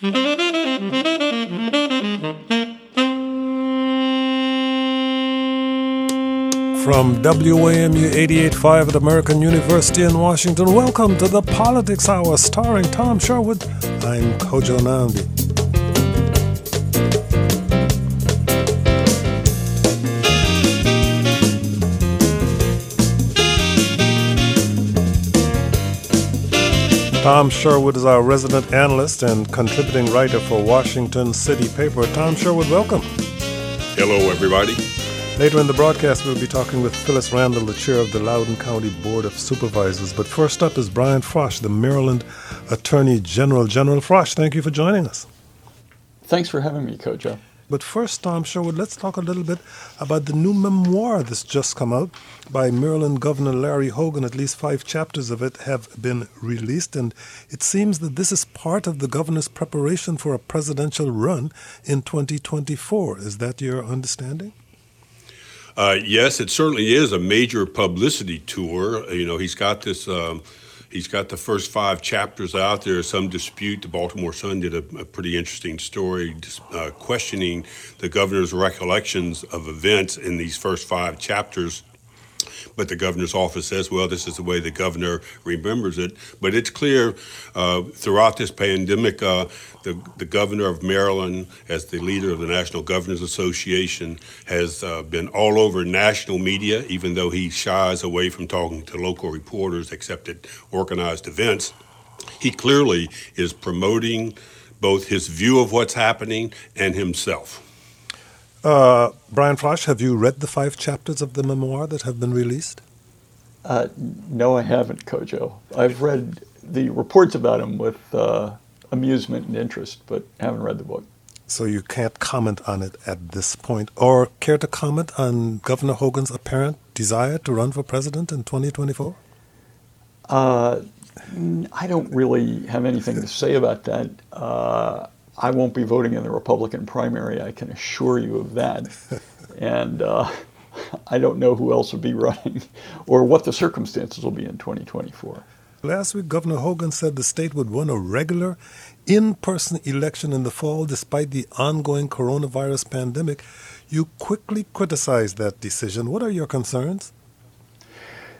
From WAMU 88.5 at American University in Washington, welcome to the Politics Hour starring Tom Sherwood. I'm Kojo Nnamdi. Tom Sherwood is our resident analyst and contributing writer for Washington City Paper. Tom Sherwood, welcome. Hello, everybody. Later in the broadcast, we'll be talking with Phyllis Randall, the chair of the Loudoun County Board of Supervisors. But first up is Brian Frosh, the Maryland Attorney General. General Frosh, thank you for joining us. Thanks for having me, Kojo. But first, Tom Sherwood, let's talk a little bit about the new memoir that's just come out by Maryland Governor Larry Hogan. At least five chapters of it have been released, and it seems that this is part of the governor's preparation for a presidential run in 2024. Is that your understanding? Uh, yes, it certainly is a major publicity tour. You know, he's got this. Um, he's got the first five chapters out. There's some dispute. The Baltimore Sun did a, a pretty interesting story uh, questioning the governor's recollections of events in these first five chapters but the governor's office says, well, this is the way the governor remembers it. But it's clear uh, throughout this pandemic, uh, the, the governor of Maryland, as the leader of the National Governors Association, has uh, been all over national media, even though he shies away from talking to local reporters except at organized events. He clearly is promoting both his view of what's happening and himself. Uh, Brian Frosh, have you read the five chapters of the memoir that have been released? Uh, no, I haven't, Kojo. I've read the reports about him with uh, amusement and interest, but haven't read the book. So you can't comment on it at this point, or care to comment on Governor Hogan's apparent desire to run for president in 2024? Uh, I don't really have anything to say about that. I won't be voting in the Republican primary. I can assure you of that. and uh, I don't know who else will be running or what the circumstances will be in 2024. Last week, Governor Hogan said the state would run a regular in person election in the fall despite the ongoing coronavirus pandemic. You quickly criticized that decision. What are your concerns?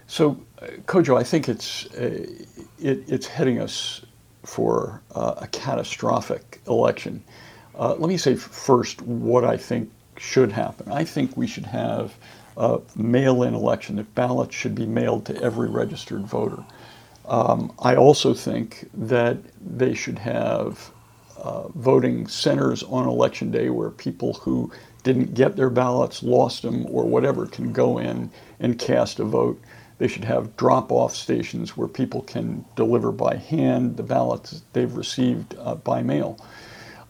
So, uh, Kojo, I think it's, uh, it, it's heading us for uh, a catastrophic election. Uh, let me say first what I think should happen. I think we should have a mail in election, that ballots should be mailed to every registered voter. Um, I also think that they should have uh, voting centers on election day where people who didn't get their ballots, lost them, or whatever can go in and cast a vote. They should have drop off stations where people can deliver by hand the ballots they've received uh, by mail.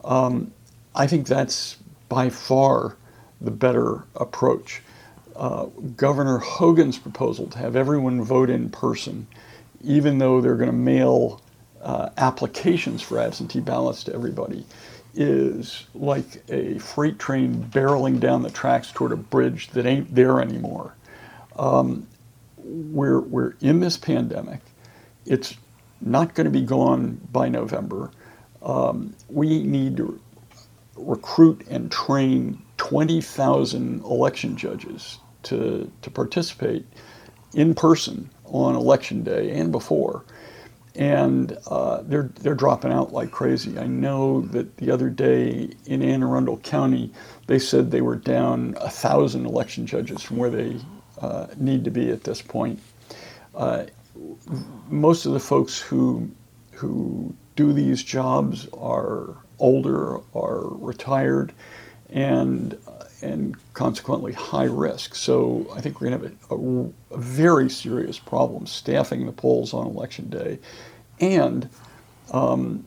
Um, I think that's by far the better approach. Uh, Governor Hogan's proposal to have everyone vote in person, even though they're going to mail uh, applications for absentee ballots to everybody, is like a freight train barreling down the tracks toward a bridge that ain't there anymore. Um, we're, we're in this pandemic. It's not going to be gone by November. Um, we need to recruit and train 20,000 election judges to, to participate in person on election day and before. And uh, they're, they're dropping out like crazy. I know that the other day in Anne Arundel County, they said they were down a thousand election judges from where they uh, need to be at this point. Uh, most of the folks who who do these jobs are older, are retired, and and consequently high risk. So I think we're going to have a, a, a, very serious problem staffing the polls on election day, and um,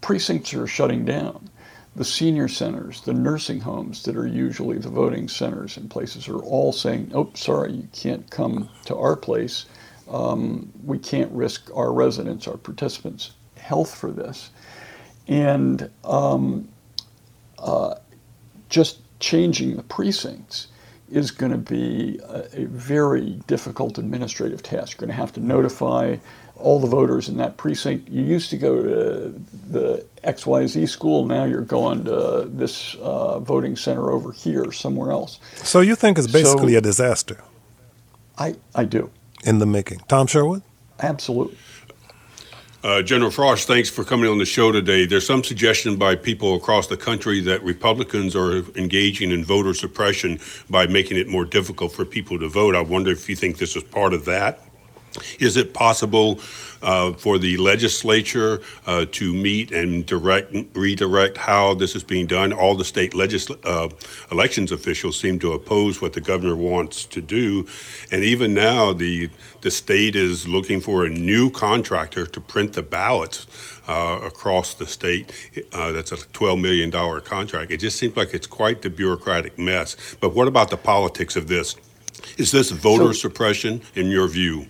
precincts are shutting down the senior centers, the nursing homes that are usually the voting centers and places are all saying, oh, sorry, you can't come to our place. Um, we can't risk our residents, our participants' health for this. And um, uh, just changing the precincts is going to be a, a, very difficult administrative task. You're going to have to notify all the voters in that precinct. You used to go to the XYZ school, now you're going to this uh, voting center over here, somewhere else. So you think it's basically so, a disaster? I, I do. In the making. Tom Sherwood? Absolutely. Uh, General Frosh, thanks for coming on the show today. There's some suggestion by people across the country that Republicans are engaging in voter suppression by making it more difficult for people to vote. I wonder if you think this is part of that. Is it possible uh, for the legislature uh, to meet and direct redirect how this is being done? All the state legisl- uh, elections officials seem to oppose what the governor wants to do, and even now the the state is looking for a new contractor to print the ballots. Uh, across the state. Uh, that's a $12 million contract. It just seems like it's quite the bureaucratic mess. But what about the politics of this? Is this voter so, suppression in your view?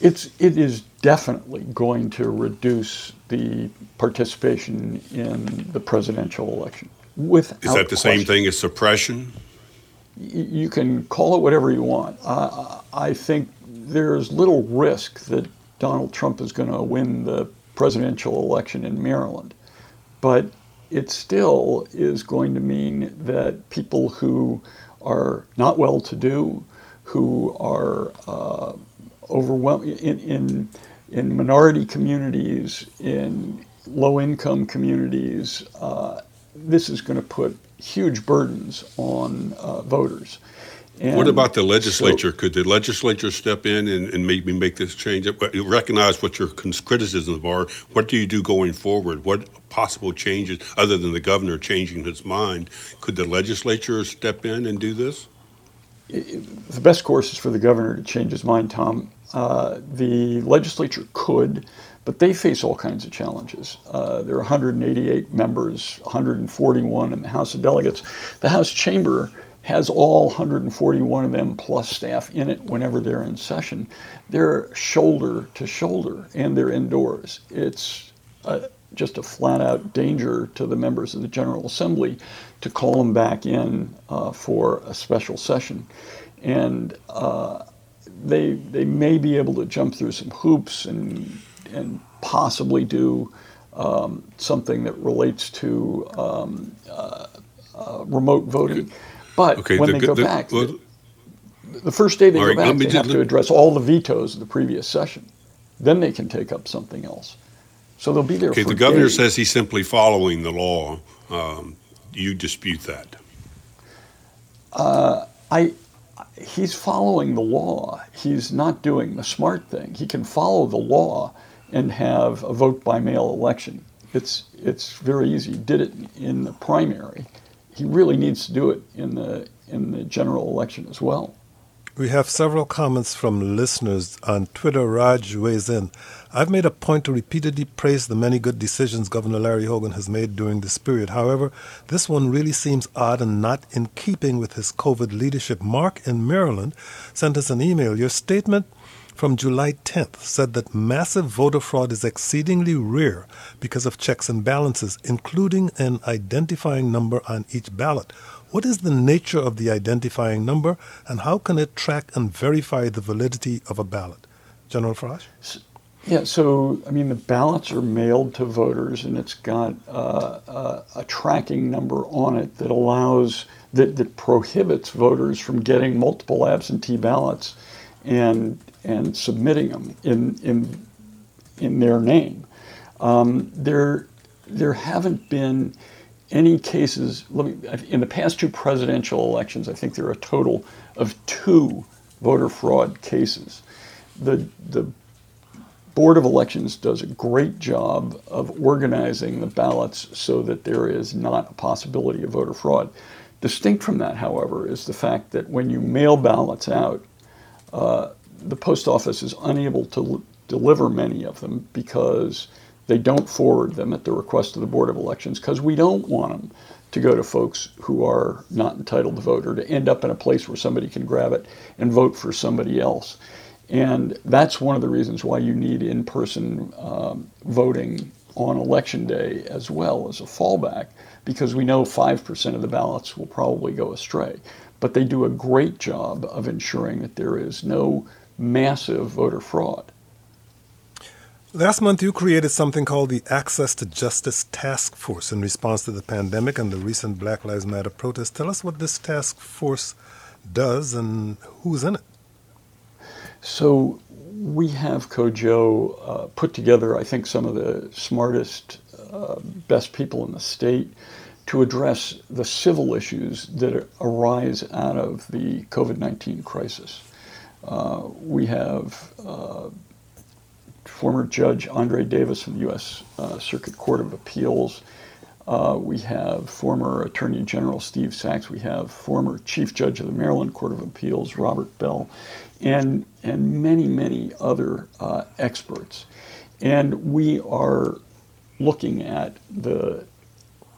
It's it is definitely going to reduce the participation in the presidential election. Without is that the question. same thing as suppression? you can call it whatever you want. Uh, I think there's little risk that Donald Trump is going to win the presidential election in Maryland, but it still is going to mean that people who are not well to do, who are uh, overwhelming in, in, in minority communities, in low income communities. Uh, this is going to put huge burdens on uh, voters. And what about the legislature? So, Could the legislature step in and, and, maybe make this change? Recognize what your criticisms are. What do you do going forward? What possible changes, other than the governor changing his mind, could the legislature step in and do this? The best course is for the governor to change his mind, Tom. Uh, the legislature could, but they face all kinds of challenges. Uh, there are 188 members, 141 in the House of Delegates. The House chamber has all 141 of them plus staff in it whenever they're in session. They're shoulder to shoulder and they're indoors. It's a, just a flat out danger to the members of the General Assembly to call them back in uh, for a special session. And uh, they they may be able to jump through some hoops and and possibly do um, something that relates to um, uh, uh, remote voting. But okay, when the, they go the, back, well, the, the, first day they go back, they have to address all the vetoes of the previous session. Then they can take up something else. So they'll be there. Okay, the governor days. says he's simply following the law. Um, you dispute that? Uh, I he's following the law. He's not doing the smart thing. He can follow the law and have a vote by mail election. It's it's very easy. He did it in the primary. He really needs to do it in the in the general election as well. We have several comments from listeners on Twitter. Raj weighs in. I've made a point to repeatedly praise the many good decisions Governor Larry Hogan has made during this period. However, this one really seems odd and not in keeping with his COVID leadership. Mark in Maryland sent us an email. Your statement from July 10th said that massive voter fraud is exceedingly rare because of checks and balances, including an identifying number on each ballot. What is the nature of the identifying number, and how can it track and verify the validity of a ballot? General Frosh? Yeah, so I mean, the ballots are mailed to voters, and it's got uh, uh, a tracking number on it that allows that, that prohibits voters from getting multiple absentee ballots and and submitting them in in in their name. Um, there there haven't been any cases, me, in the past two presidential elections, I think there are a total of two voter fraud cases. The, the Board of Elections does a great job of organizing the ballots so that there is not a possibility of voter fraud. Distinct from that, however, is the fact that when you mail ballots out, uh, the post office is unable to l- deliver many of them because they don't forward them at the request of the Board of Elections because we don't want them to go to folks who are not entitled to vote or to end up in a place where somebody can grab it and vote for somebody else. And that's one of the reasons why you need in person um, voting on election day as well as a fallback, because we know 5% of the ballots will probably go astray. but they do a great job of ensuring that there is no massive voter fraud. Last month, you created something called the Access to Justice Task Force in response to the pandemic and the recent Black Lives Matter protests. Tell us what this task force does and who's in it. So, we have Kojo uh, put together, I think, some of the smartest, uh, best people in the state to address the civil issues that arise out of the COVID 19 crisis. Uh, we have uh, former Judge Andre Davis from the U.S. Uh, Circuit Court of Appeals. Uh, we have former Attorney General Steve Sachs. We have former Chief Judge of the Maryland Court of Appeals, Robert Bell, and, and many, many other uh, experts. And we are looking at the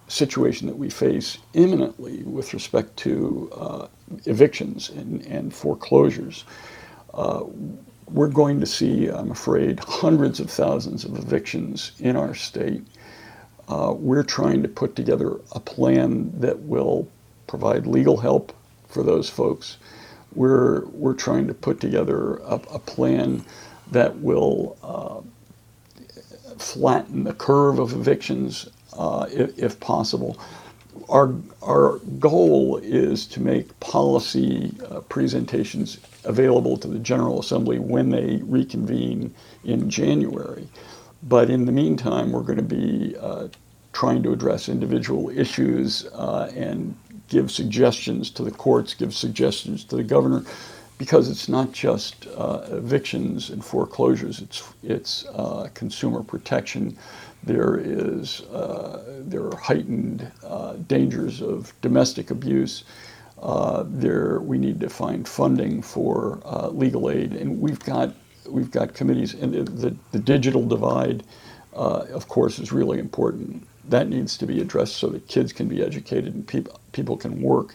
situation that we face imminently with respect to uh, evictions and, and foreclosures. Uh, we're going to see, I'm afraid, hundreds of thousands of evictions in our state. Uh, we're trying to put together a plan that will provide legal help for those folks. We're, we're trying to put together a, a plan that will uh, flatten the curve of evictions uh, if, if, possible. Our, our goal is to make policy uh, presentations available to the General Assembly when they reconvene in January. But in the meantime, we're going to be uh, trying to address individual issues uh, and give suggestions to the courts, give suggestions to the governor, because it's not just uh, evictions and foreclosures, it's, it's uh, consumer protection. There is uh, there are heightened uh, dangers of domestic abuse. Uh, there, we need to find funding for legal aid, and we've got we've got committees. And the the digital divide, of course, is really important. That needs to be addressed so that kids can be educated and people people can work.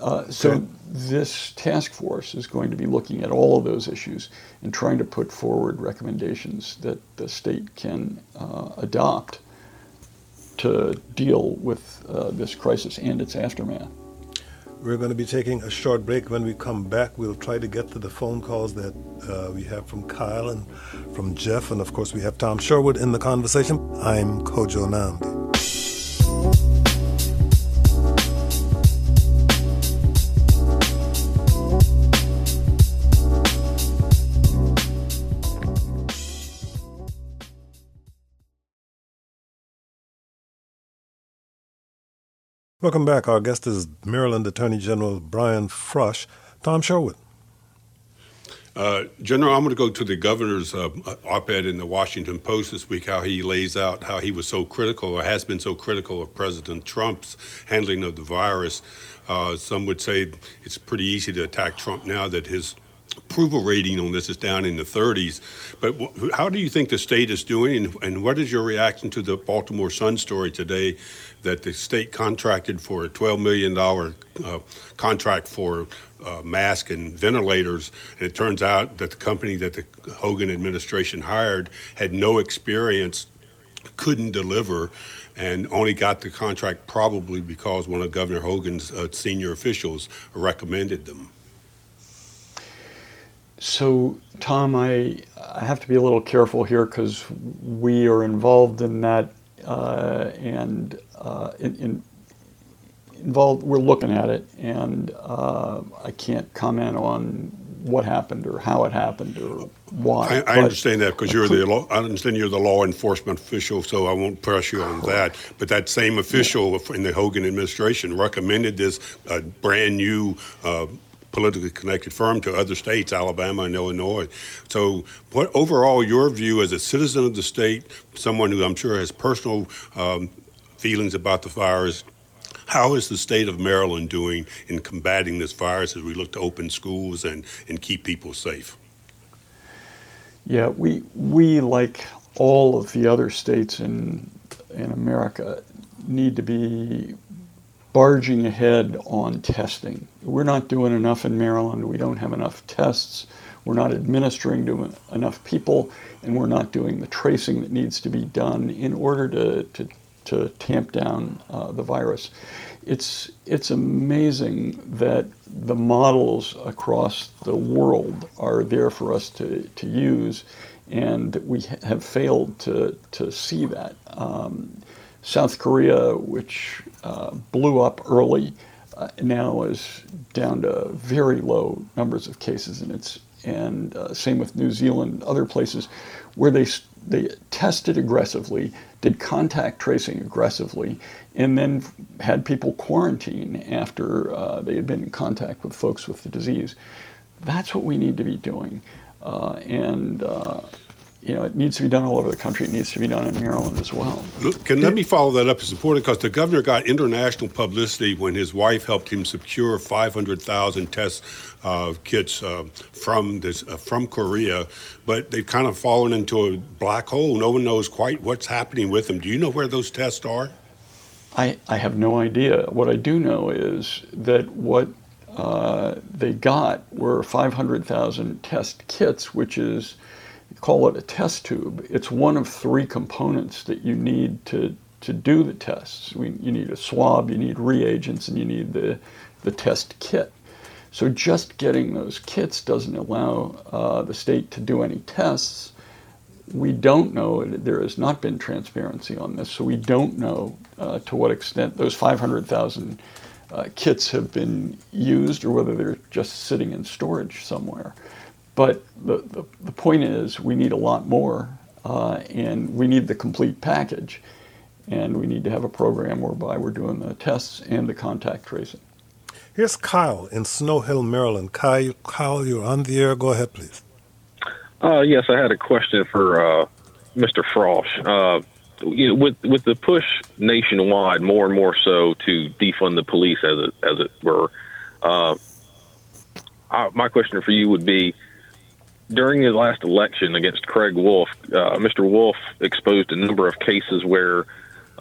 Uh, so okay. this task force is going to be looking at all of those issues and trying to put forward recommendations that the state can uh, adopt to deal with this crisis and its aftermath. We're going to be taking a short break. When we come back, we'll try to get to the phone calls that uh, we have from Kyle and from Jeff. And of course, we have Tom Sherwood in the conversation. I'm Kojo Nnamdi. Welcome back. Our guest is Maryland Attorney General Brian Frosh. Tom Sherwood. Uh, General, I'm going to go to the governor's uh, op-ed in the Washington Post this week. How he lays out how he was so critical, or has been so critical, of President Trump's handling of the virus. Uh, some would say it's pretty easy to attack Trump now that his approval rating on this is down in the 30s. But wh- how do you think the state is doing, and, and what is your reaction to the Baltimore Sun story today that the state contracted for a $12 million uh, contract for uh, masks and ventilators, and it turns out that the company that the Hogan administration hired had no experience, couldn't deliver, and only got the contract probably because one of Governor Hogan's uh, senior officials recommended them. So, Tom, I, I have to be a little careful here because we are involved in that uh, and uh, in, in, involved. We're looking at it, and uh, I can't comment on what happened or how it happened or why. I, I understand that because you're the law, I understand you're the law enforcement official, so I won't press you on that. But that same official yeah. in the Hogan administration recommended this uh, brand new uh, politically connected firm to other states, Alabama and Illinois. So, what overall your view as a citizen of the state, someone who I'm sure has personal um, feelings about the virus, how is the state of Maryland doing in combating this virus as we look to open schools and, and keep people safe? Yeah, we we like all of the other states in in America need to be barging ahead on testing. We're not doing enough in Maryland. We don't have enough tests. We're not administering to enough people, and we're not doing the tracing that needs to be done in order to, to to tamp down uh, the virus. It's, it's amazing that the models across the world are there for us to, to use, and we have failed to, to see that. Um, South Korea, which uh, blew up early, now is down to very low numbers of cases, and it's and uh, same with New Zealand, other places where they they tested aggressively, did contact tracing aggressively, and then had people quarantine after uh, they had been in contact with folks with the disease. That's what we need to be doing, uh, and uh, you know, it needs to be done all over the country. It needs to be done in Maryland as well. Look, can let me follow that up. It's important because the governor got international publicity when his wife helped him secure 500,000 test uh, kits uh, from this uh, from Korea, but they've kind of fallen into a black hole. No one knows quite what's happening with them. Do you know where those tests are? I, I have no idea. What I do know is that what uh, they got were 500,000 test kits, which is call it a test tube. It's one of three components that you need to, to do the tests. We, you need a swab, you need reagents, and you need the, the test kit. So just getting those kits doesn't allow uh, the state to do any tests. We don't know, there has not been transparency on this, so we don't know uh, to what extent those 500,000 uh, kits have been used or whether they're just sitting in storage somewhere. But the, the, the point is, we need a lot more, uh, and we need the complete package. And we need to have a program whereby we're doing the tests and the contact tracing. Here's Kyle in Snow Hill, Maryland. Kyle, Kyle you're on the air. Go ahead, please. Uh, yes, I had a question for uh, Mr. Frosh. Uh, you know, with with the push nationwide, more and more so to defund the police, as it as it were. Uh, my question for you would be: during the last election against Craig Wolf, uh, Mr. Wolf exposed a number of cases where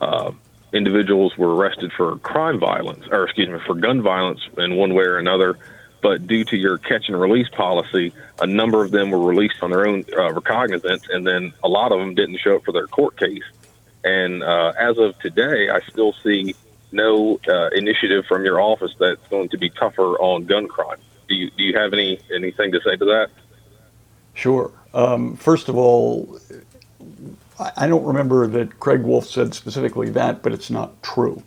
uh, individuals were arrested for crime violence, or excuse me, for gun violence in one way or another. But due to your catch and release policy, a number of them were released on their own uh, recognizance, and then a lot of them didn't show up for their court case. And uh, as of today, I still see no uh, initiative from your office that's going to be tougher on gun crime. Do you do you have any anything to say to that? Sure. Um, first of all, I don't remember that Craig Wolf said specifically that, but it's not true.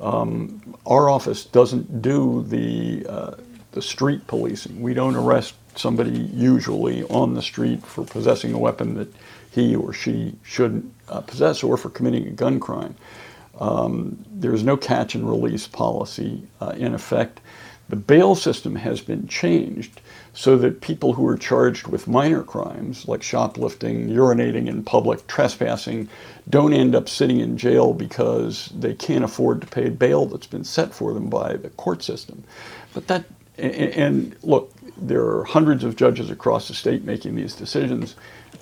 Um, our office doesn't do the uh, the street policing. We don't arrest somebody usually on the street for possessing a weapon that he or she shouldn't uh, possess or for committing a gun crime. Um, there's no catch and release policy uh, in effect. The bail system has been changed so that people who are charged with minor crimes like shoplifting, urinating in public, trespassing, don't end up sitting in jail because they can't afford to pay bail that's been set for them by the court system. But that, and, look, there are hundreds of judges across the state making these decisions.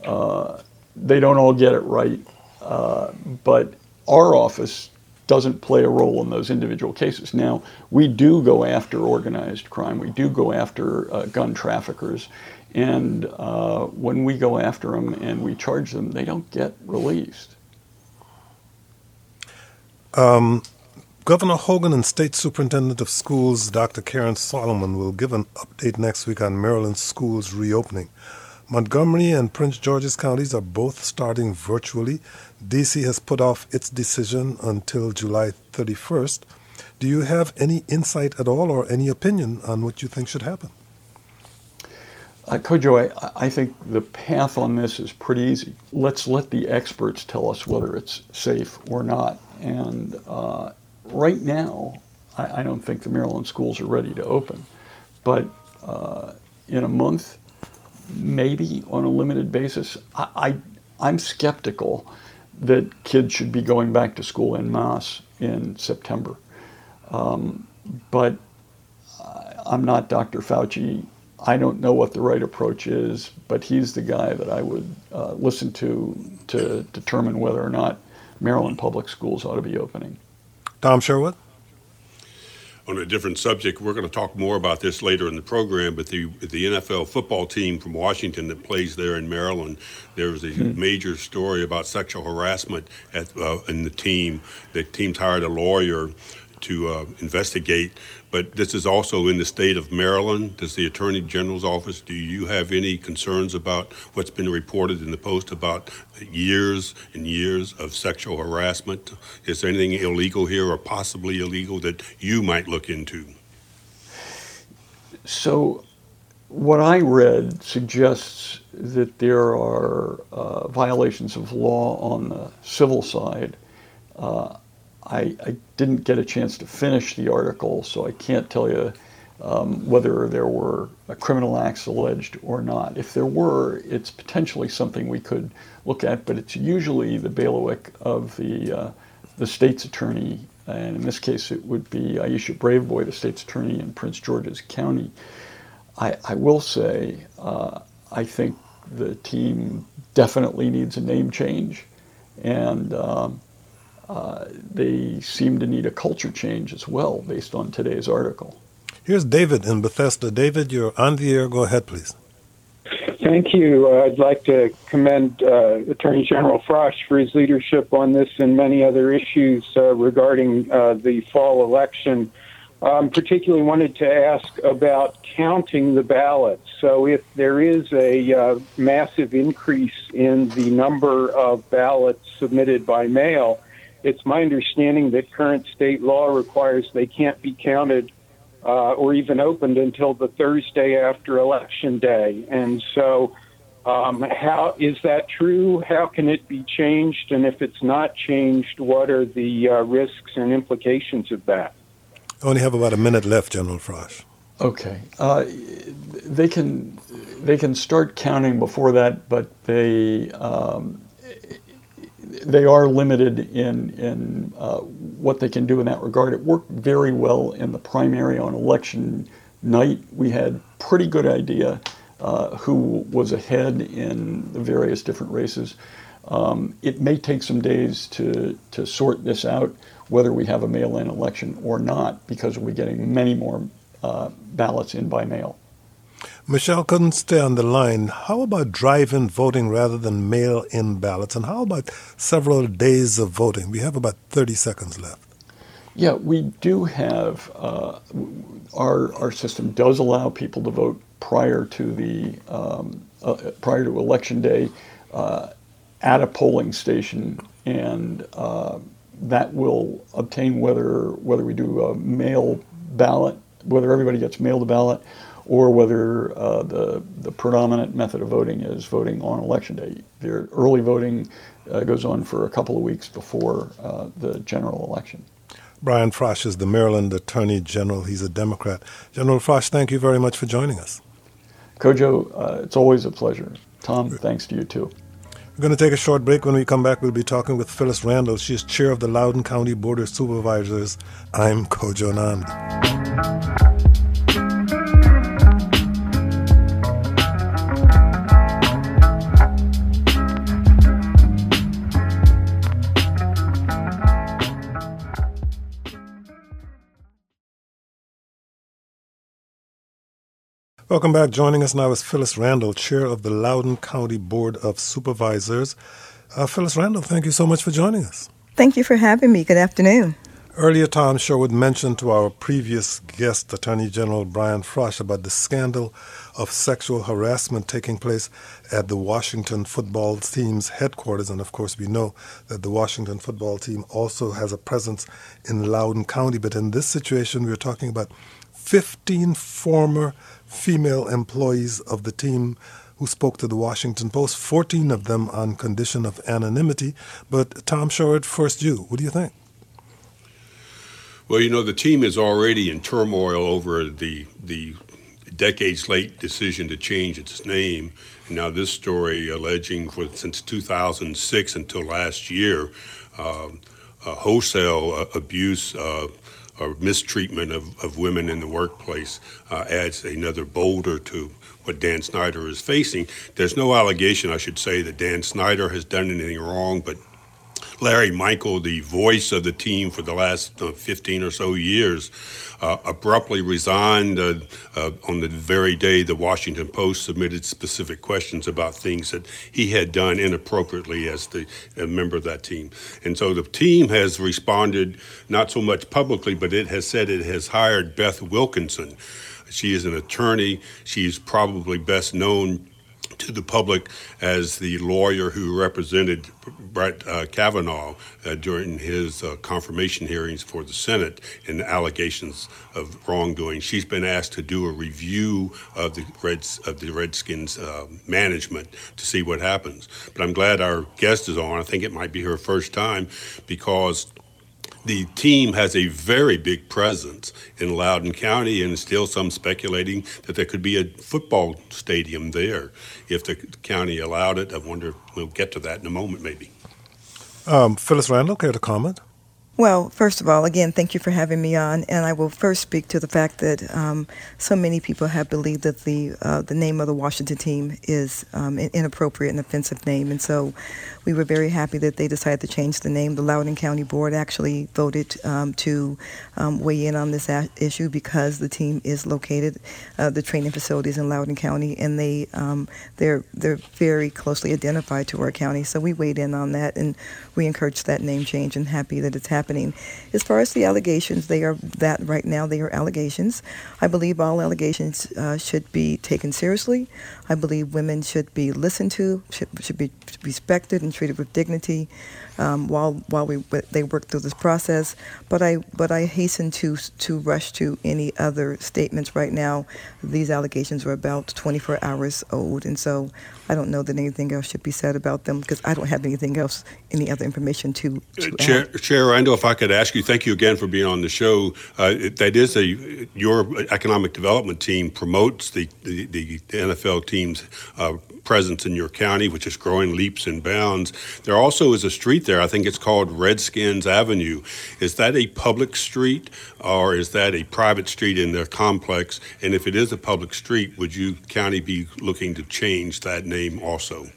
Uh, they don't all get it right, uh, but our office doesn't play a role in those individual cases. Now, we do go after organized crime, we do go after uh, gun traffickers, and uh, when we go after them and we charge them, they don't get released. Um, Governor Hogan and State Superintendent of Schools Dr. Karen Salmon will give an update next week on Maryland schools reopening. Montgomery and Prince George's counties are both starting virtually. DC has put off its decision until July 31st. Do you have any insight at all or any opinion on what you think should happen? Uh, Kojo, I, I, think the path on this is pretty easy. Let's let the experts tell us whether it's safe or not. And uh, right now, I, I, don't think the Maryland schools are ready to open. But uh, in a month, maybe on a limited basis. I, I, am skeptical that kids should be going back to school in mass in September. Um, but I'm not Dr. Fauci. I don't know what the right approach is, but he's the guy that I would uh, listen to to determine whether or not Maryland public schools ought to be opening. Tom Sherwood? On a different subject, we're going to talk more about this later in the program. But the the NFL football team from Washington that plays there in Maryland, there was a mm-hmm. major story about sexual harassment at uh, in the team. The team's hired a lawyer to uh, investigate. But this is also in the state of Maryland. Does the Attorney General's office, do you have any concerns about what's been reported in the Post about years and years of sexual harassment? Is there anything illegal here or possibly illegal that you might look into? So, what I read suggests that there are uh, violations of law on the civil side. Uh, I, I, didn't get a chance to finish the article, so I can't tell you um, whether there were criminal acts alleged or not. If there were, it's potentially something we could look at, but it's usually the bailiwick of the, uh, the state's attorney, and in this case it would be Aisha Braveboy, the state's attorney in Prince George's County. I, I will say, uh, I think the team definitely needs a name change, and um, uh, they seem to need a culture change as well, based on today's article. Here's David in Bethesda. David, you're on the air. Go ahead, please. Thank you. Uh, I'd like to commend uh, Attorney General Frosh for his leadership on this and many other issues uh, regarding uh, the fall election. Um, particularly wanted to ask about counting the ballots. So, if there is a uh, massive increase in the number of ballots submitted by mail, it's my understanding that current state law requires they can't be counted uh, or even opened until the Thursday after election day. And so, um, how is that true? How can it be changed? And if it's not changed, what are the uh, risks and implications of that? I only have about a minute left, General Frosh. Okay, uh, they can they can start counting before that, but they um, they are limited in in uh, what they can do in that regard. It worked very well in the primary on election night. We had pretty good idea uh, who was ahead in the various different races. Um, it may take some days to to sort this out, whether we have a mail-in election or not, because we're getting many more uh, ballots in by mail. Michelle couldn't stay on the line. How about drive in voting rather than mail in ballots? And how about several days of voting? We have about 30 seconds left. Yeah, we do have, uh, our, our system does allow people to vote prior to the, um, uh, prior to election day uh, at a polling station. And uh, that will obtain whether, whether we do a mail ballot, whether everybody gets mailed a ballot or whether uh, the, the predominant method of voting is voting on election day. The early voting uh, goes on for a couple of weeks before uh, the general election. Brian Frosh is the Maryland Attorney General. He's a Democrat. General Frosh, thank you very much for joining us. Kojo, uh, it's always a pleasure. Tom, thanks to you too. We're going to take a short break. When we come back, we'll be talking with Phyllis Randall. She is chair of the Loudoun County Board of Supervisors. I'm Kojo Nnamdi. Welcome back. Joining us now is Phyllis Randall, Chair of the Loudoun County Board of Supervisors. Uh, Phyllis Randall, thank you so much for joining us. Thank you for having me. Good afternoon. Earlier, Tom Sherwood mentioned to our previous guest, Attorney General Brian Frosh, about the scandal of sexual harassment taking place at the Washington football team's headquarters. And of course, we know that the Washington football team also has a presence in Loudoun County. But in this situation, we're talking about 15 former female employees of the team who spoke to the Washington Post, 14 of them on condition of anonymity. But Tom Sherwood, first you. What do you think? Well, you know, the team is already in turmoil over the, the decades late decision to change its name. Now, this story alleging for since 2006 until last year, uh, wholesale uh, abuse uh, or mistreatment of, of women in the workplace uh, adds another boulder to what Dan Snyder is facing. There's no allegation, I should say, that Dan Snyder has done anything wrong, but Larry Michael, the voice of the team for the last uh, 15 or so years, uh, abruptly resigned uh, uh, on the very day the Washington Post submitted specific questions about things that he had done inappropriately as the member of that team. And so the team has responded not so much publicly, but it has said it has hired Beth Wilkinson. She is an attorney. She's probably best known to the public as the lawyer who represented Brett uh, Kavanaugh uh, during his uh, confirmation hearings for the Senate in the allegations of wrongdoing. She's been asked to do a review of the Reds of the Redskins uh, management to see what happens. But I'm glad our guest is on. I think it might be her first time because the team has a very big presence in Loudoun County, and still some speculating that there could be a football stadium there if the county allowed it. I wonder, we'll get to that in a moment, maybe. Um, Phyllis Randall, care to comment? Well, first of all, again, thank you for having me on. And I will first speak to the fact that um, so many people have believed that the uh, the name of the Washington team is um, an inappropriate and offensive name. And so we were very happy that they decided to change the name. The Loudoun County Board actually voted um, to um, weigh in on this a- issue because the team is located, uh, the training facilities in Loudoun County, and they um, they're they're very closely identified to our county. So we weighed in on that, and we encourage that name change, and happy that it's happening. As far as the allegations, they are that right now they are allegations. I believe all allegations uh, should be taken seriously. I believe women should be listened to, should, should be respected and treated with dignity um, while while we they work through this process. But I but I hasten to to rush to any other statements right now. These allegations are about 24 hours old, and so I don't know that anything else should be said about them because I don't have anything else, any other information to. to Chair, Chair Randall, if I could ask you, thank you again for being on the show. Uh, that is a your economic development team promotes the the, the NFL team's uh, presence in your county, which is growing leaps and bounds. There also is a street there. I think it's called Redskins Avenue. Is that a public street or is that a private street in the complex? And if it is a public street, would you county be looking to change that name also?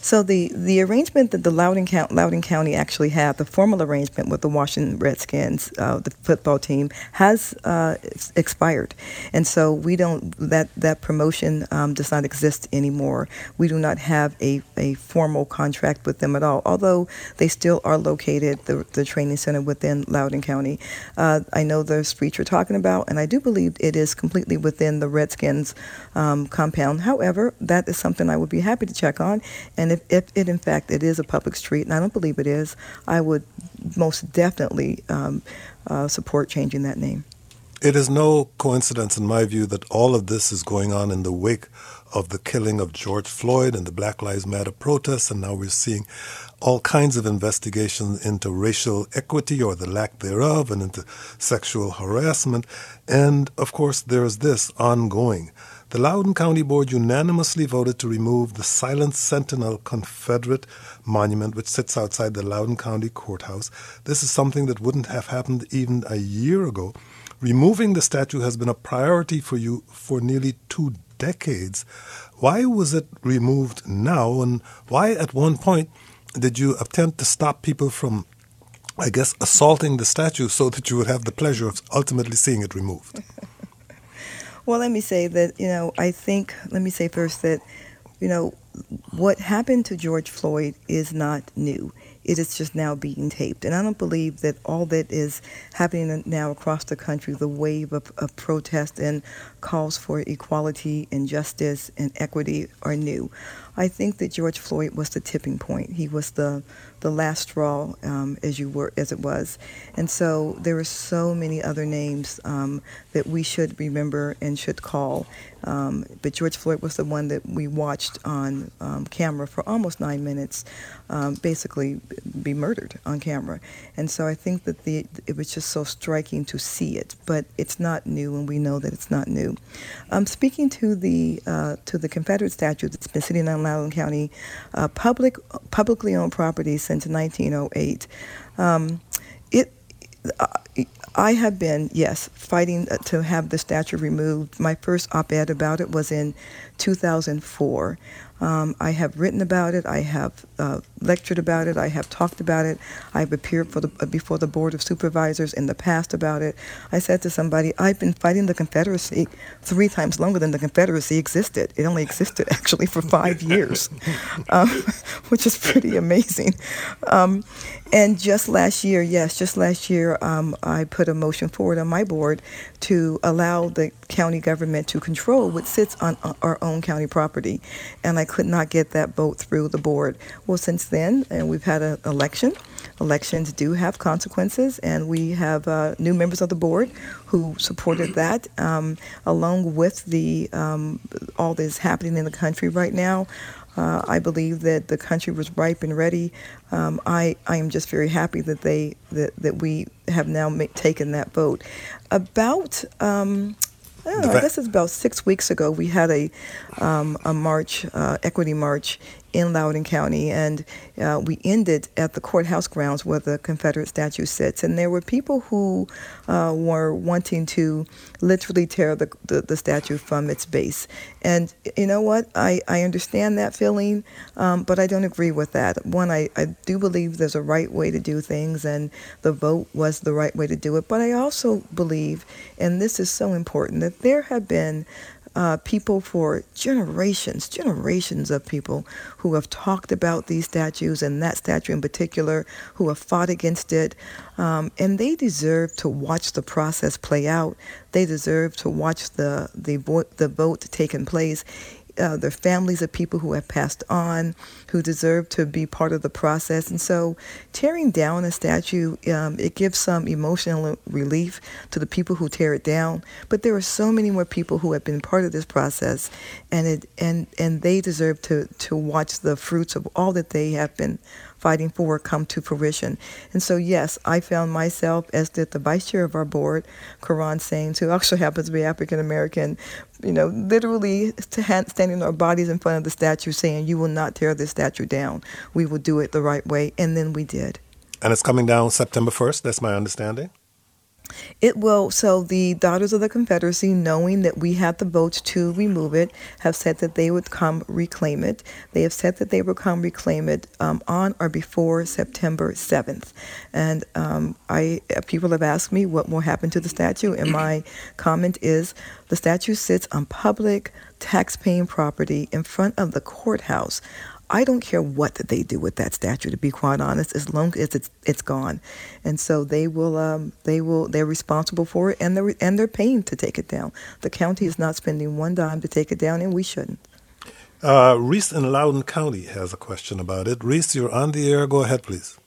So the, the arrangement that the Loudoun Loudoun County actually had, the formal arrangement with the Washington Redskins, uh, the football team, has uh, expired, and so we don't that that promotion um, does not exist anymore. We do not have a, a formal contract with them at all, although they still are located the the training center within Loudoun County. Uh, I know the street you're talking about, and I do believe it is completely within the Redskins um, compound. However, that is something I would be happy to check on, and if, if it in fact it is a public street, and I don't believe it is, I would most definitely um, uh, support changing that name. It is no coincidence, in my view, that all of this is going on in the wake of the killing of George Floyd and the Black Lives Matter protests, and now we're seeing all kinds of investigations into racial equity or the lack thereof and into sexual harassment. And of course, there's this ongoing the Loudoun County Board unanimously voted to remove the Silent Sentinel Confederate monument, which sits outside the Loudoun County Courthouse. This is something that wouldn't have happened even a year ago. Removing the statue has been a priority for you for nearly two decades. Why was it removed now, and why at one point did you attempt to stop people from, I guess, assaulting the statue so that you would have the pleasure of ultimately seeing it removed? Well, let me say that, you know, I think, let me say first that, you know, what happened to George Floyd is not new. It is just now being taped. And I don't believe that all that is happening now across the country, the wave of, of protest and calls for equality and justice and equity, are new. I think that George Floyd was the tipping point. He was the the last straw, um, as you were as it was, and so there are so many other names um, that we should remember and should call. Um, but George Floyd was the one that we watched on um, camera for almost nine minutes, um, basically be murdered on camera, and so I think that the it was just so striking to see it. But it's not new, and we know that it's not new. Um, speaking to the uh, to the Confederate statue that's been sitting on Loudoun County uh, public publicly owned property since 1908. Um, it. Uh, I have been, yes, fighting uh, to have the statue removed. My first op ed about it was in 2004. Um, I have written about it. I have uh, lectured about it. I have talked about it. I've appeared for the, uh, before the Board of Supervisors in the past about it. I said to somebody, I've been fighting the Confederacy three times longer than the Confederacy existed. It only existed actually for five years, um, which is pretty amazing. Um, and just last year, yes, just last year, um, I put a motion forward on my board to allow the county government to control what sits on our own county property. And I could not get that vote through the board. Well, since then, and we've had an election. Elections do have consequences, and we have uh, new members of the board who supported that, um, along with the um, all that's happening in the country right now. Uh, I believe that the country was ripe and ready. Um, I, I am just very happy that they that, that we have now make, taken that vote. About um, I, know, I guess it's about six weeks ago we had a um, a march, uh, equity march in Loudoun County, and uh, we ended at the courthouse grounds where the Confederate statue sits. And there were people who uh, were wanting to literally tear the, the, the, statue from its base. And you know what? I, I understand that feeling, um, but I don't agree with that. One, I, I do believe there's a right way to do things, and the vote was the right way to do it. But I also believe, and this is so important, that there have been uh, people for generations, generations of people who have talked about these statues and that statue in particular, who have fought against it. Um, and they deserve to watch the process play out. They deserve to watch the, the, vo- the vote taking place uh, their families of people who have passed on, who deserve to be part of the process. And so, tearing down a statue, um, it gives some emotional relief to the people who tear it down. But there are so many more people who have been part of this process, and it and and they deserve to to watch the fruits of all that they have been fighting for come to fruition. And so, yes, I found myself, as did the vice chair of our board, Koran Saines, who also happens to be African American, you know, literally standing our bodies in front of the statue saying, You will not tear this statue down. We will do it the right way. And then we did. And it's coming down September 1st, that's my understanding. It will. So the Daughters of the Confederacy, knowing that we had the votes to remove it, have said that they would come reclaim it. They have said that they will come reclaim it um, on or before September 7th. And um, I people have asked me what will happen to the statue, and my comment is the statue sits on public tax-paying property in front of the courthouse. I don't care what they do with that statue. To be quite honest, as long as it's it's gone, and so they will um, they will they're responsible for it, and they're and they're paying to take it down. The county is not spending one dime to take it down, and we shouldn't. Uh, Reese in Loudoun County has a question about it. Reese, you're on the air. Go ahead, please.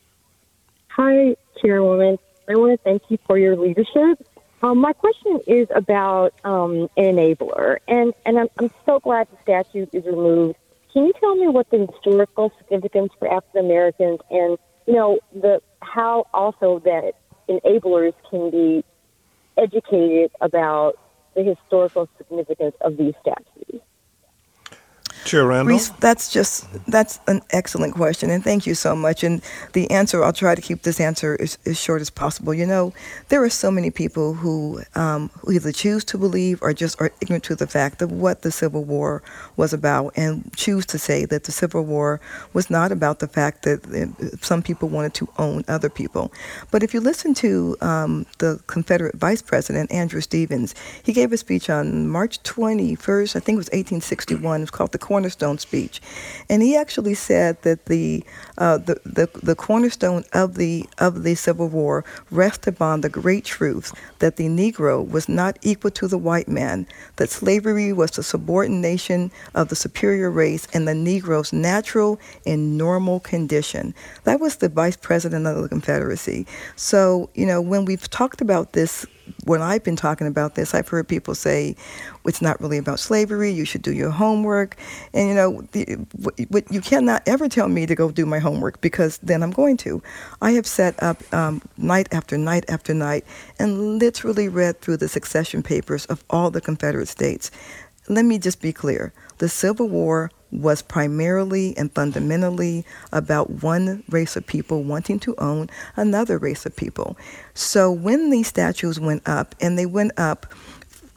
Hi, Chairwoman. I want to thank you for your leadership. Um, my question is about um, an enabler, and and I'm, I'm so glad the statute is removed can you tell me what the historical significance for African Americans and you know the how also that enablers can be educated about the historical significance of these statues? Chair Randall? Reese, that's just that's an excellent question, and thank you so much. And the answer, I'll try to keep this answer as, as short as possible. You know, there are so many people who, um, who either choose to believe or just are ignorant to the fact of what the Civil War was about, and choose to say that the Civil War was not about the fact that uh, some people wanted to own other people. But if you listen to um, the Confederate Vice President Andrew Stephens, he gave a speech on March 21st, I think it was 1861. It was called the cornerstone speech, and he actually said that the uh, the, the the cornerstone of the of the Civil War rested upon the great truth that the Negro was not equal to the white man, that slavery was the subordination of the superior race and the Negro's natural and normal condition. That was the vice president of the Confederacy. So you know when we've talked about this when I've been talking about this, I've heard people say it's not really about slavery. You should do your homework, and you know, the, you cannot ever tell me to go do my homework because then I'm going to. I have sat up um, night after night after night and literally read through the secession papers of all the Confederate states. Let me just be clear: the Civil War was primarily and fundamentally about one race of people wanting to own another race of people. So when these statues went up, and they went up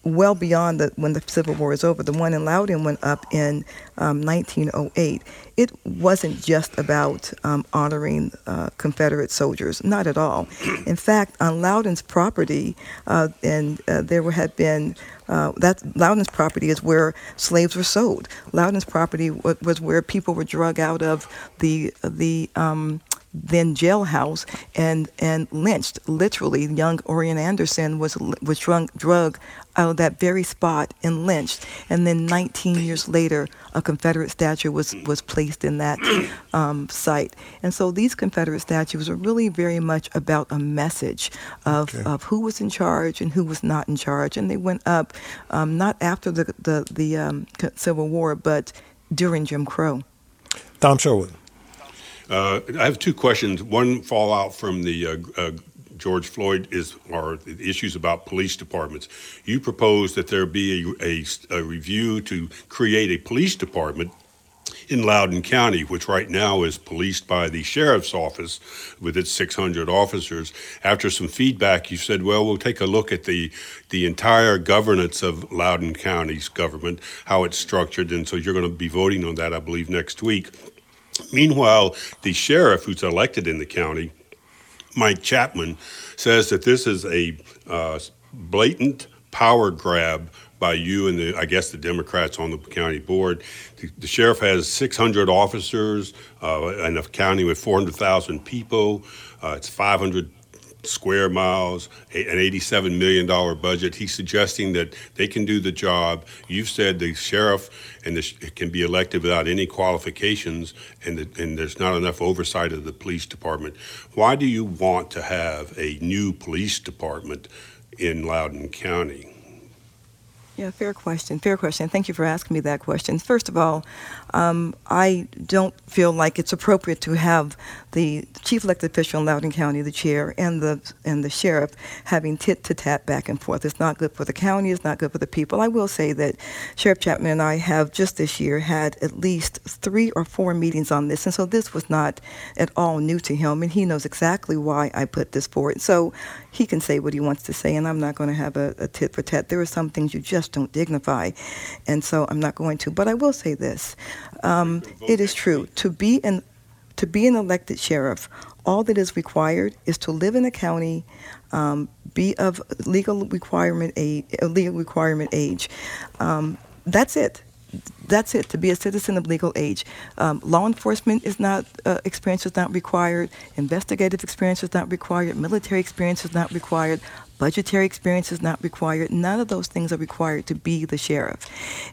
well beyond the, when the Civil War is over. The one in Loudoun went up in um, 1908. It wasn't just about um, honoring uh, Confederate soldiers, not at all. In fact, on Loudoun's property, uh, and uh, there had been uh, that Loudoun's property is where slaves were sold. Loudoun's property w- was where people were drug out of the the um, then jailhouse and and lynched. Literally, young Orion Anderson was was drunk, drug out of that very spot and lynched. And then 19 years later, a Confederate statue was was placed in that um, site. And so these Confederate statues are really very much about a message of Okay. of who was in charge and who was not in charge. And they went up um, not after the the the um, Civil War, but during Jim Crow. Tom Sherwood. Uh, I have two questions. One fallout from the uh, uh, George Floyd is the issues about police departments. You propose that there be a, a, a review to create a police department in Loudoun County, which right now is policed by the sheriff's office with its 600 officers. After some feedback, you said, well, we'll take a look at the, the entire governance of Loudoun County's government, how it's structured. And so you're going to be voting on that, I believe, next week. Meanwhile, the sheriff who's elected in the county, Mike Chapman, says that this is a uh, blatant power grab by you and the, I guess the Democrats on the county board. The, the sheriff has 600 officers uh, in a county with 400,000 people. Uh, it's 500 square miles, an $87 million budget. He's suggesting that they can do the job. You've said the sheriff and the, sh- can be elected without any qualifications, and, the, and there's not enough oversight of the police department. Why do you want to have a new police department in Loudoun County? Yeah, fair question. Fair question. Thank you for asking me that question. First of all, um, I don't feel like it's appropriate to have the chief elected official in Loudoun County, the chair, and the and the sheriff having tit to tat back and forth. It's not good for the county. It's not good for the people. I will say that Sheriff Chapman and I have just this year had at least three or four meetings on this, and so this was not at all new to him, and he knows exactly why I put this forward. So he can say what he wants to say, and I'm not going to have a, a tit for tat. There are some things you just don't dignify, and so I'm not going to. But I will say this: um, it is true to be an to be an elected sheriff. All that is required is to live in a county, um, be of legal requirement age, legal requirement age. Um, that's it. That's it. To be a citizen of legal age, um, law enforcement is not uh, experience is not required. Investigative experience is not required. Military experience is not required. Budgetary experience is not required. None of those things are required to be the sheriff.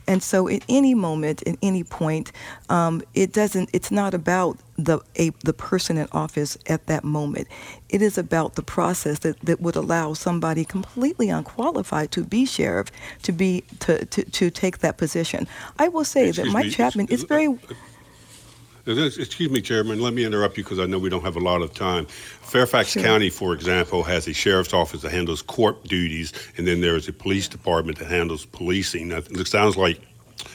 And so, at any moment, at any point, um, it doesn't. It's not about the a, the person in office at that moment. It is about the process that, that would allow somebody completely unqualified to be sheriff to be to, to, to take that position. I will say that Excuse Mike me, Chapman is uh, very uh, Excuse me, Chairman, let me interrupt you because I know we don't have a lot of time. Fairfax Sure. County, for example, has a sheriff's office that handles court duties, and then there is a police department that handles policing. It sounds like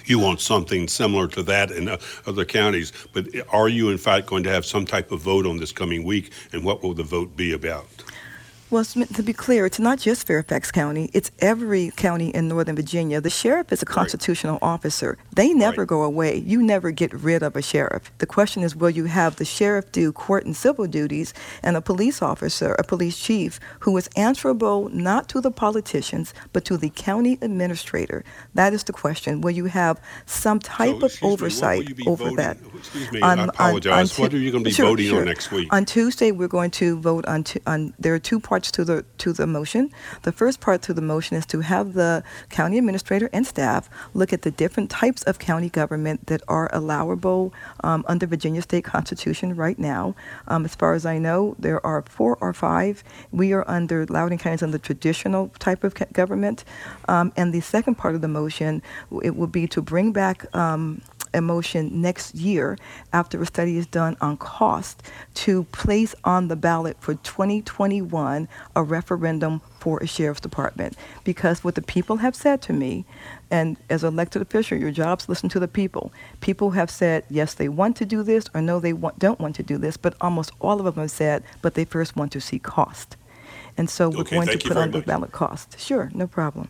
you want something similar to that in other counties, but are you in fact going to have some type of vote on this coming week, and what will the vote be about? Well, Smith, to be clear, it's not just Fairfax County, it's every county in Northern Virginia. The sheriff is a constitutional officer. They never Right. go away. You never get rid of a sheriff. The question is will you have the sheriff do court and civil duties and a police officer, a police chief, who is answerable not to the politicians, but to the county administrator? That is the question. Will you have some type So, of excuse me, oversight over voting- that? Excuse me, On- I on- apologize. on What Tu- are you going to be Sure, voting sure. on next week? On Tuesday, we're going to vote on, tu- on there are two parts to the to the motion. The first part to the motion is to have the county administrator and staff look at the different types of county government that are allowable um, under Virginia state constitution right now. Um, as far as I know, there are four or five. We are under Loudoun County is under traditional type of ca- government. Um, and the second part of the motion, it will be to bring back. Um, motion next year after a study is done on cost to place on the ballot for 2021 a referendum for a sheriff's department because what the people have said to me and as an elected official your job's listen to the people people have said yes they want to do this or no they want, don't want to do this but almost all of them have said but they first want to see cost and so we're Okay, going to put very on the ballot cost sure no problem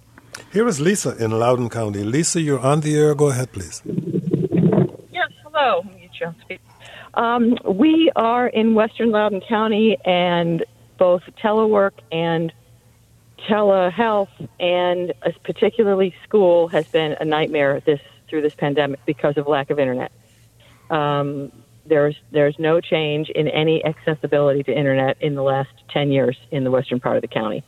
Here is Lisa in Loudoun County. Lisa, you're on the air. Go ahead, please. Hello. Um, we are in Western Loudoun County, and both telework and telehealth, and particularly school, has been a nightmare this through this pandemic because of lack of internet. Um, there's there's no change in any accessibility to internet in the last 10 years in the western part of the county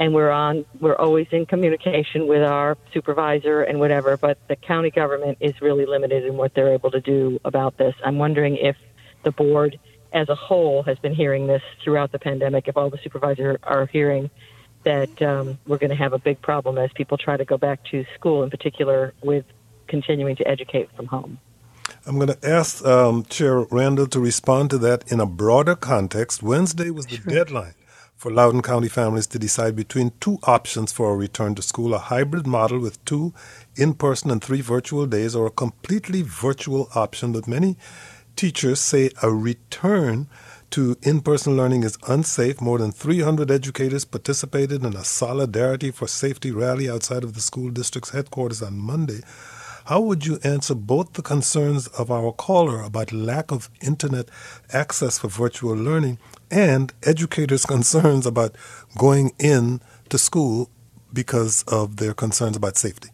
and we're on we're always in communication with our supervisor and whatever but the county government is really limited in what they're able to do about this i'm wondering if the board as a whole has been hearing this throughout the pandemic if all the supervisors are hearing that um, we're going to have a big problem as people try to go back to school in particular with continuing to educate from home I'm going to ask um, Chair Randall to respond to that in a broader context. Wednesday was the sure. deadline for Loudoun County families to decide between two options for a return to school a hybrid model with two in person and three virtual days, or a completely virtual option. But many teachers say a return to in person learning is unsafe. More than 300 educators participated in a Solidarity for Safety rally outside of the school district's headquarters on Monday. How would you answer both the concerns of our caller about lack of internet access for virtual learning and educators' concerns about going in to school because of their concerns about safety?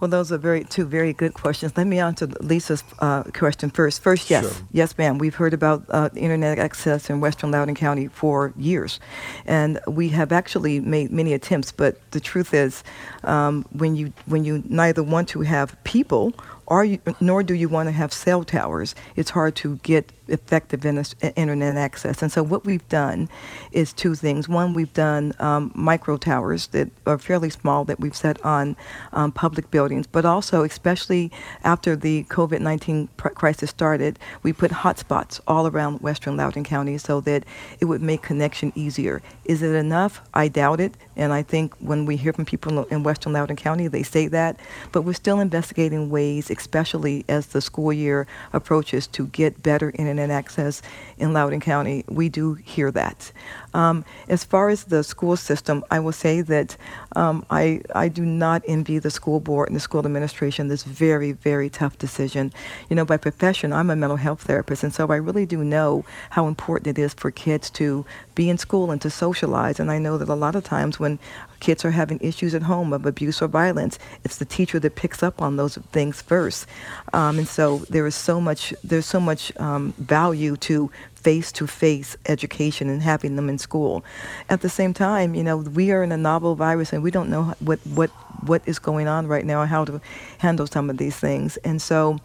Well, those are very two very good questions. Let me answer Lisa's uh, question first. First, yes, sure. yes, ma'am. We've heard about uh, internet access in Western Loudoun County for years, and we have actually made many attempts. But the truth is, um, when you when you neither want to have people or you, nor do you want to have cell towers, it's hard to get effective internet access. And so what we've done is two things. One, we've done um, micro towers that are fairly small that we've set on um, public buildings, but also, especially after the COVID-19 pr- crisis started, we put hotspots all around Western Loudoun County so that it would make connection easier. Is it enough? I doubt it. And I think when we hear from people in Western Loudoun County, they say that. But we're still investigating ways, especially as the school year approaches, to get better internet internet access in Loudoun County. We do hear that. Um, as far as the school system, I will say that um, I, I do not envy the school board and the school administration this very, very tough decision. You know, by profession, I'm a mental health therapist, and so I really do know how important it is for kids to be in school and to socialize. And I know that a lot of times when kids are having issues at home of abuse or violence, it's the teacher that picks up on those things first. Um, and so there is so much there's so much um, value to face-to-face education and having them in school. At the same time, you know, we are in a novel virus and we don't know what what what is going on right now and how to handle some of these things. And so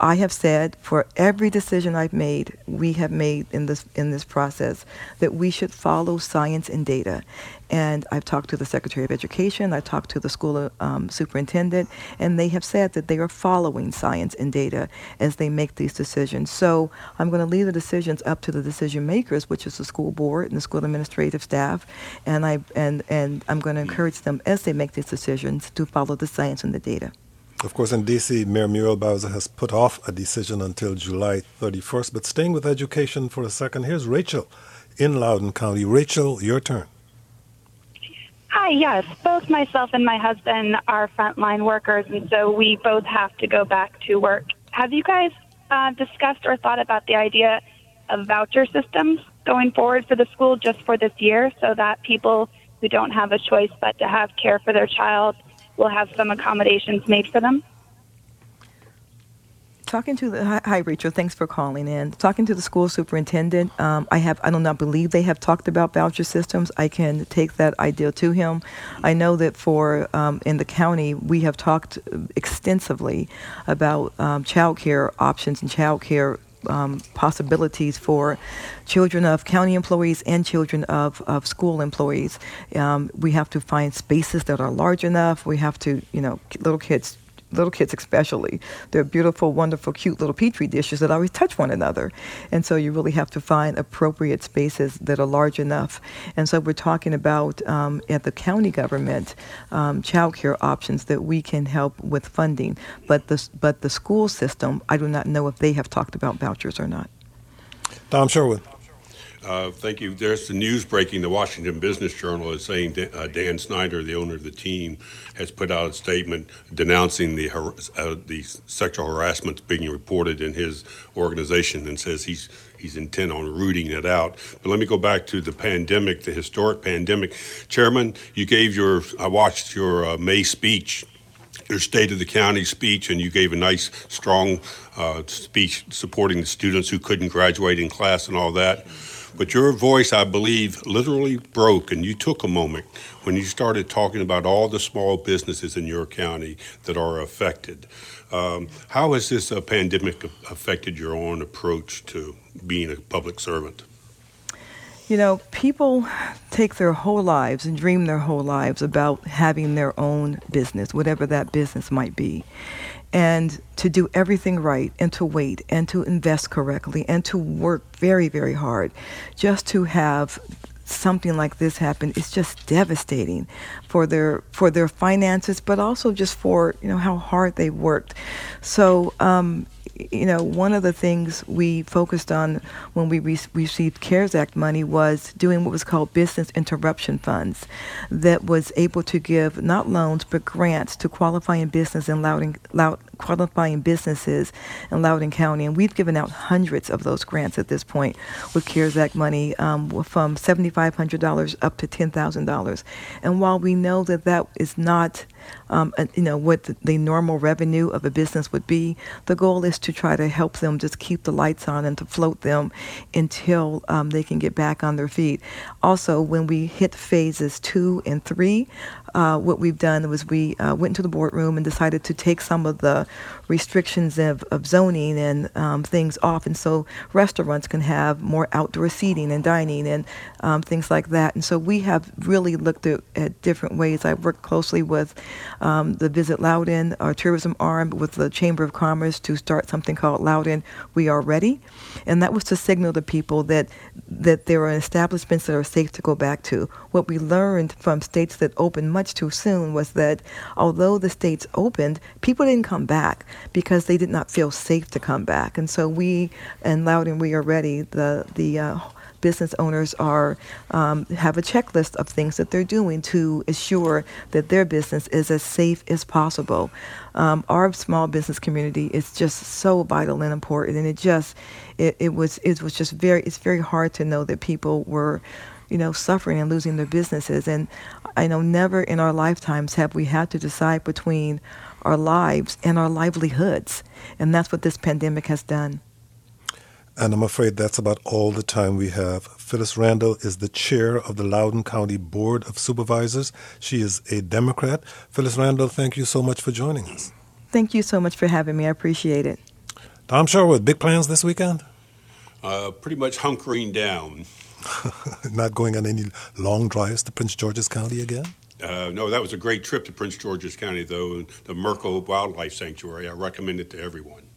I have said for every decision I've made, we have made in this in this process that we should follow science and data. And I've talked to the Secretary of Education, I've talked to the school um, superintendent, and they have said that they are following science and data as they make these decisions. So I'm going to leave the decisions up to the decision makers, which is the school board and the school administrative staff, and I and and I'm going to encourage them as they make these decisions to follow the science and the data. Of course, in D.C., Mayor Muriel Bowser has put off a decision until July 31st. But staying with education for a second, here's Rachel in Loudoun County. Rachel, your turn. Hi, yes. Both myself and my husband are frontline workers, and so we both have to go back to work. Have you guys uh, discussed or thought about the idea of voucher systems going forward for the school just for this year so that people who don't have a choice but to have care for their child will have some accommodations made for them. Talking to the hi, hi, Rachel. Thanks for calling in. Talking to the school superintendent, um, I have I do not believe they have talked about voucher systems. I can take that idea to him. I know that for um, in the county we have talked extensively about um, child care options and child care um, possibilities for children of county employees and children of, of school employees. Um, we have to find spaces that are large enough. We have to, you know, little kids little kids especially. They're beautiful, wonderful, cute little petri dishes that always touch one another. And so you really have to find appropriate spaces that are large enough. And so we're talking about um, at the county government um, child care options that we can help with funding. But the, but the school system, I do not know if they have talked about vouchers or not. Tom Sherwood. Uh, thank you. There's the news breaking. The Washington Business Journal is saying uh, Dan Snyder, the owner of the team, has put out a statement denouncing the uh, the sexual harassment being reported in his organization, and says he's he's intent on rooting it out. But let me go back to the pandemic, the historic pandemic. Chairman, you gave your I watched your uh, May speech your state of the county speech, and you gave a nice, strong uh, speech supporting the students who couldn't graduate in class and all that. But your voice, I believe, literally broke, and you took a moment when you started talking about all the small businesses in your county that are affected. Um, how has this uh, pandemic affected your own approach to being a public servant? You know, people take their whole lives and dream their whole lives about having their own business, whatever that business might be. And to do everything right and to wait and to invest correctly and to work very, very hard just to have something like this happen is just devastating for their for their finances, but also just for you know how hard they worked. So um, you know, one of the things we focused on when we re- received CARES Act money was doing what was called business interruption funds that was able to give not loans but grants to qualifying business in Loudoun, Loud, qualifying businesses in Loudoun County. And we've given out hundreds of those grants at this point with CARES Act money um, from $7,500 up to $10,000. And while we know that that is not um, you know what the, normal revenue of a business would be. The goal is to try to help them just keep the lights on and to float them until um, they can get back on their feet. Also, when we hit phases two and three, uh, what we've done was we uh, went into the boardroom and decided to take some of the restrictions of, of zoning and um, things off. And so restaurants can have more outdoor seating and dining and um, things like that. And so we have really looked at, at different ways. I've worked closely with um, the Visit Loudoun, our tourism arm, with the Chamber of Commerce to start something called Loudoun We Are Ready. And that was to signal to people that, that there are establishments that are safe to go back to. What we learned from states that opened much too soon was that although the states opened, people didn't come back because they did not feel safe to come back. And so we and Loudoun We Are Ready, the the uh, business owners are um, have a checklist of things that they're doing to assure that their business is as safe as possible. Um, our small business community is just so vital and important, and it just it, it was it was just very it's very hard to know that people were you know, suffering and losing their businesses. And I know never in our lifetimes have we had to decide between our lives and our livelihoods. And that's what this pandemic has done. And I'm afraid that's about all the time we have. Phyllis Randall is the chair of the Loudoun County Board of Supervisors. She is a Democrat. Phyllis Randall, thank you so much for joining us. Thank you so much for having me. I appreciate it. Tom Sherwood, big plans this weekend? Uh, pretty much hunkering down. Not going on any long drives to Prince George's County again? Uh, no, that was a great trip to Prince George's County, though. The Merkle Wildlife Sanctuary. I recommend it to everyone.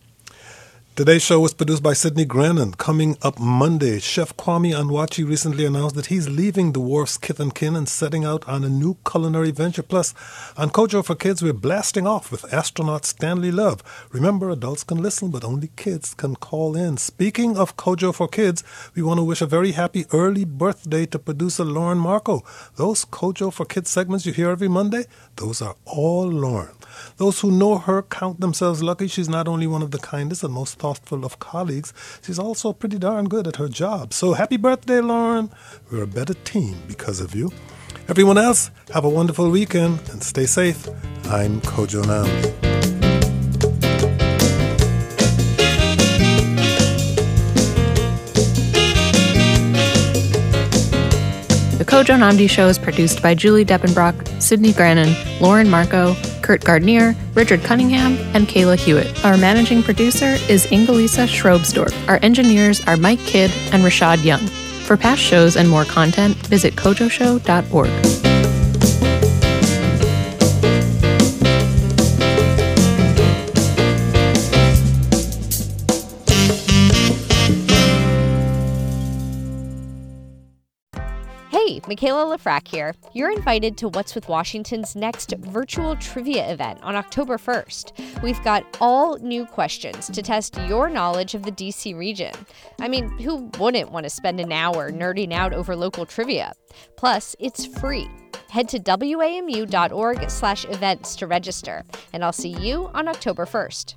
Today's show was produced by Cydney Grannan. Coming up Monday, Chef Kwame Onwuachi recently announced that he's leaving the Wharf's Kith and Kin and setting out on a new culinary venture. Plus, on Kojo for Kids, we're blasting off with astronaut Stanley Love. Remember, adults can listen, but only kids can call in. Speaking of Kojo for Kids, we want to wish a very happy early birthday to producer Lauren Markoe. Those Kojo for Kids segments you hear every Monday, those are all Lauren. Those who know her count themselves lucky. She's not only one of the kindest and most thoughtful of colleagues, she's also pretty darn good at her job. So happy birthday, Lauren. We're a better team because of you. Everyone else, have a wonderful weekend and stay safe. I'm Kojo Nnamdi. Kojo Nnamdi Show is produced by Julie Depenbrock, Cydney Grannan, Lauren Markoe, Kurt Gardinier, Richard Cunningham, and Kayla Hewitt. Our managing producer is Ingalisa Schrobsdorff. Our engineers are Mike Kidd and Rashad Young. For past shows and more content, visit kojoshow.org. Mikaela Lefrak here. You're invited to What's with Washington's next virtual trivia event on October 1st. We've got all new questions to test your knowledge of the DC region. I mean, who wouldn't want to spend an hour nerding out over local trivia? Plus, it's free. Head to wamu.org/events to register, and I'll see you on October 1st.